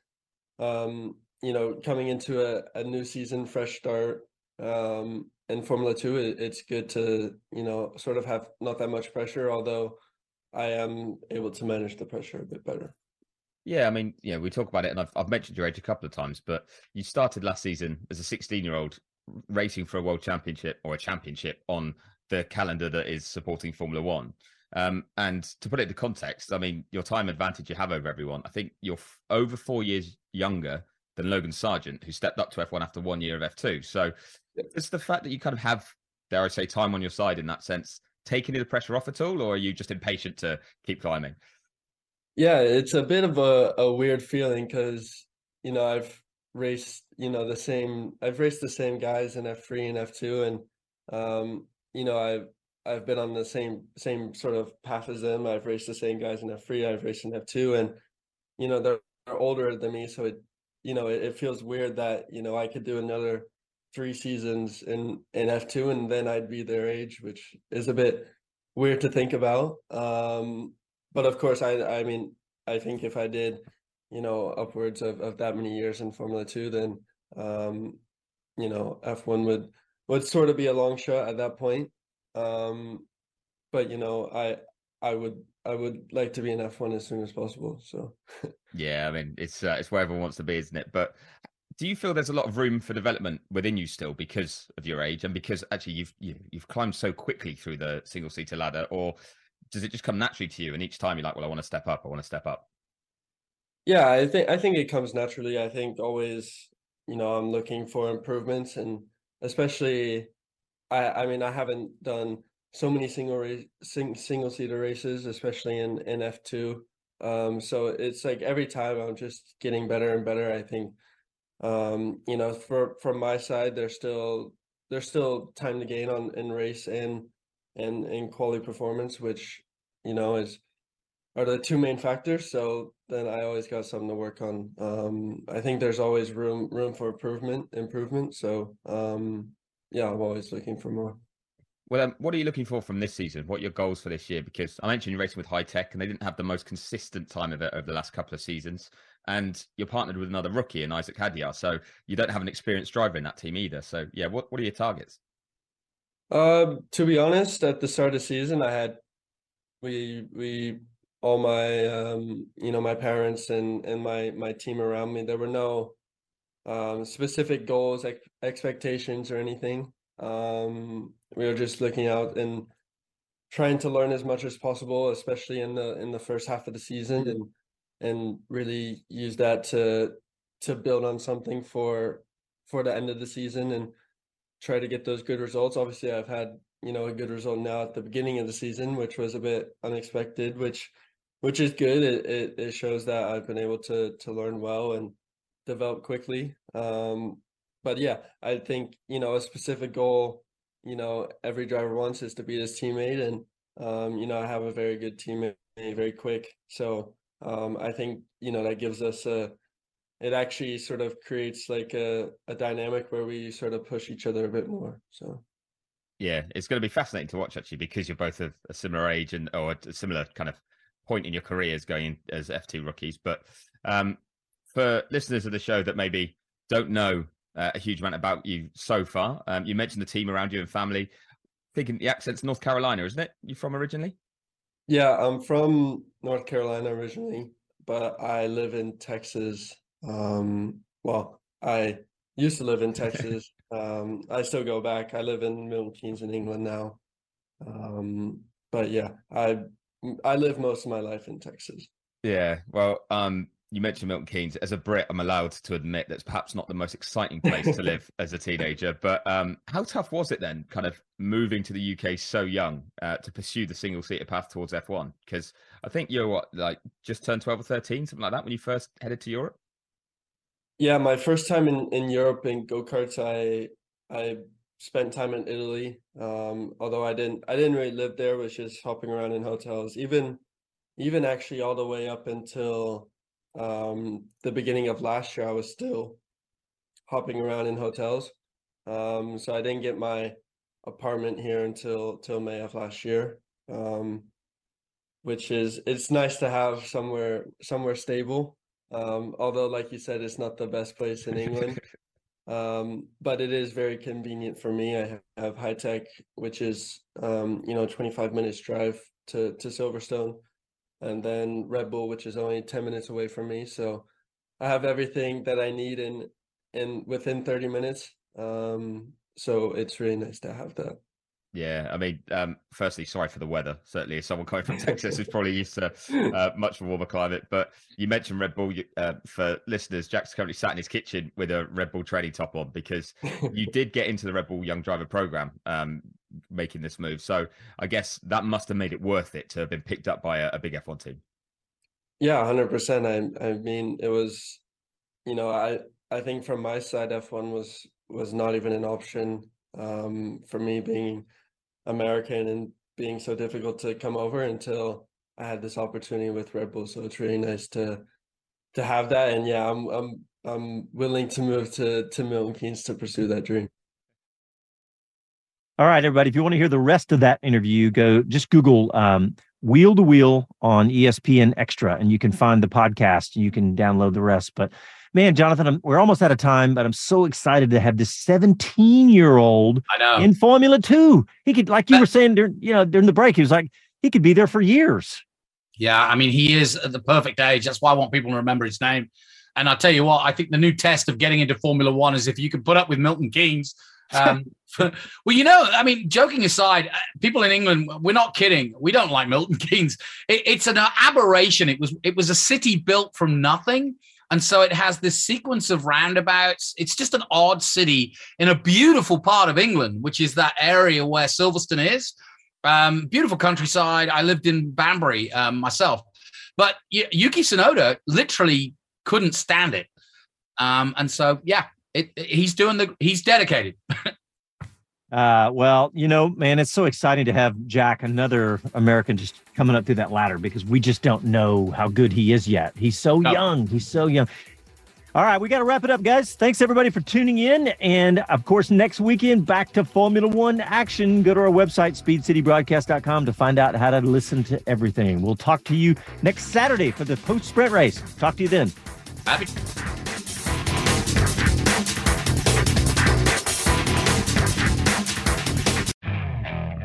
um, you know, coming into a, a new season, fresh start um, in Formula Two, it, it's good to you know sort of have not that much pressure, although I am able to manage the pressure a bit better. Yeah, I mean, yeah, we talk about it, and I've, I've mentioned your age a couple of times, but you started last season as a 16 year old racing for a world championship or a championship on the calendar that is supporting Formula One. Um, and to put it into context, I mean, your time advantage you have over everyone. I think you're f- over four years younger than Logan Sargeant, who stepped up to F1 after one year of F2. So it's the fact that you kind of have, dare I say, time on your side in that sense, taking the pressure off at all, or are you just impatient to keep climbing? Yeah, it's a bit of a, a weird feeling because, you know, I've raced, you know, the same, I've raced the same guys in F3 and F2. And, um, you know, I've I've been on the same same sort of path as them. I've raced the same guys in F3. I've raced in F2, and you know they're, they're older than me, so it you know it, it, feels weird that you know I could do another three seasons in in F2, and then I'd be their age, which is a bit weird to think about. Um, but of course, I I mean I think if I did you know upwards of of that many years in Formula Two, then um, you know F1 would would sort of be a long shot at that point. Um, but you know, I I would I would like to be in F1 as soon as possible. So yeah, I mean it's uh, it's where everyone wants to be, isn't it? But do you feel there's a lot of room for development within you still because of your age and because actually you've you, have you have climbed so quickly through the single seater ladder, or does it just come naturally to you? And each time you're like, well, I want to step up, I want to step up. Yeah, I think I think it comes naturally. I think always, you know, I'm looking for improvements and especially I I mean I haven't done so many single race sing, single seater races, especially in in F two. Um, so it's like every time I'm just getting better and better. I think, um, you know, for from my side, there's still there's still time to gain on in race and and in quality performance, which you know is are the two main factors. So then I always got something to work on. Um, I think there's always room room for improvement improvement. So um, yeah, I'm always looking for more. Well, um, what are you looking for from this season? What are your goals for this year? Because I mentioned you're racing with Hitech and they didn't have the most consistent time of it over the last couple of seasons. And you're partnered with another rookie in Isaac Hadjar, so you don't have an experienced driver in that team either. So, yeah, what what are your targets? Uh, to be honest, at the start of the season, I had we we all my um you know my parents and and my my team around me. There were no um, specific goals, ex- expectations, or anything. Um, we are just looking out and trying to learn as much as possible, especially in the in the first half of the season, and and really use that to to build on something for for the end of the season and try to get those good results. Obviously, I've had you know a good result now at the beginning of the season, which was a bit unexpected, which which is good. It it, it shows that I've been able to to learn well and develop quickly. Um, but yeah, I think you know a specific goal. You know, every driver wants is to beat his teammate, and um, you know I have a very good teammate, very quick. So um, I think you know that gives us a it actually sort of creates like a, a dynamic where we sort of push each other a bit more. So yeah, it's going to be fascinating to watch actually because you're both of a similar age and or a similar kind of point in your careers going as F2 rookies. But um, for listeners of the show that maybe don't know uh, a huge amount about you so far, um, you mentioned the team around you and family. Thinking the accent's North Carolina, isn't it? You from originally? Yeah, I'm from North Carolina originally, but I live in Texas um, well, I used to live in Texas. um, I still go back. I live in Milton Keynes in England now. Um, but yeah, I I live most of my life in Texas. Yeah, well, um, you mentioned Milton Keynes. As a Brit, I'm allowed to admit that's perhaps not the most exciting place to live as a teenager. But um, how tough was it then, kind of moving to the UK so young uh, to pursue the single seater path towards F1? Because I think you're what, like just turned 12 or 13, something like that, when you first headed to Europe. Yeah, my first time in, in Europe in go-karts, I I spent time in Italy. Um, although I didn't I didn't really live there, was just hopping around in hotels. Even even actually all the way up until um, the beginning of last year, I was still hopping around in hotels. Um, so I didn't get my apartment here until till May of last year. Um, which is it's nice to have somewhere somewhere stable um, although, like you said, it's not the best place in England. um, but it is very convenient for me. I have Hitech, which is um, you know 25 minutes drive to to Silverstone, and then Red Bull, which is only 10 minutes away from me. So I have everything that I need in in within 30 minutes. Um, so it's really nice to have that. Yeah, I mean, um, firstly, sorry for the weather. Certainly, as someone coming from Texas who's probably used to uh, much warmer climate. But you mentioned Red Bull. Uh, for listeners, Jak's currently sat in his kitchen with a Red Bull training top on because you did get into the Red Bull Young Driver program, um, making this move. So I guess that must have made it worth it to have been picked up by a, a big F1 team. Yeah, hundred percent. I I mean, it was, you know, I I think from my side, F1 was was not even an option um, for me being American and being so difficult to come over until I had this opportunity with Red Bull. So it's really nice to to have that. And yeah, I'm I'm I'm willing to move to to Milton Keynes to pursue that dream. All right, everybody. If you want to hear the rest of that interview, go just Google um, "Wheel to Wheel" on ESPN Extra, and you can find the podcast. You can download the rest. But man, Jonathan, I'm, we're almost out of time, but I'm so excited to have this 17 year old in Formula Two. He could, like you were saying during, you know, during the break, he was like, he could be there for years. Yeah, I mean, he is at the perfect age. That's why I want people to remember his name. And I'll tell you what, I think the new test of getting into Formula One is if you can put up with Milton Keynes. Um, well, you know, I mean, joking aside, uh, people in England, we're not kidding. We don't like Milton Keynes. It, it's an aberration. It was it was a city built from nothing and so it has this sequence of roundabouts. It's just an odd city in a beautiful part of England, which is that area where Silverstone is. Um, beautiful countryside. I lived in Banbury um, myself. But Yuki Tsunoda literally couldn't stand it. Um, and so, yeah, it, it, he's doing the, he's dedicated. Uh, well, you know, man, it's so exciting to have Jak, another American, just coming up through that ladder because we just don't know how good he is yet. He's so no. young. He's so young. All right, we got to wrap it up, guys. Thanks everybody for tuning in. And of course, next weekend, back to Formula One action. Go to our website, speedcitybroadcast.com, to find out how to listen to everything. We'll talk to you next Saturday for the post sprint race. Talk to you then. Happy.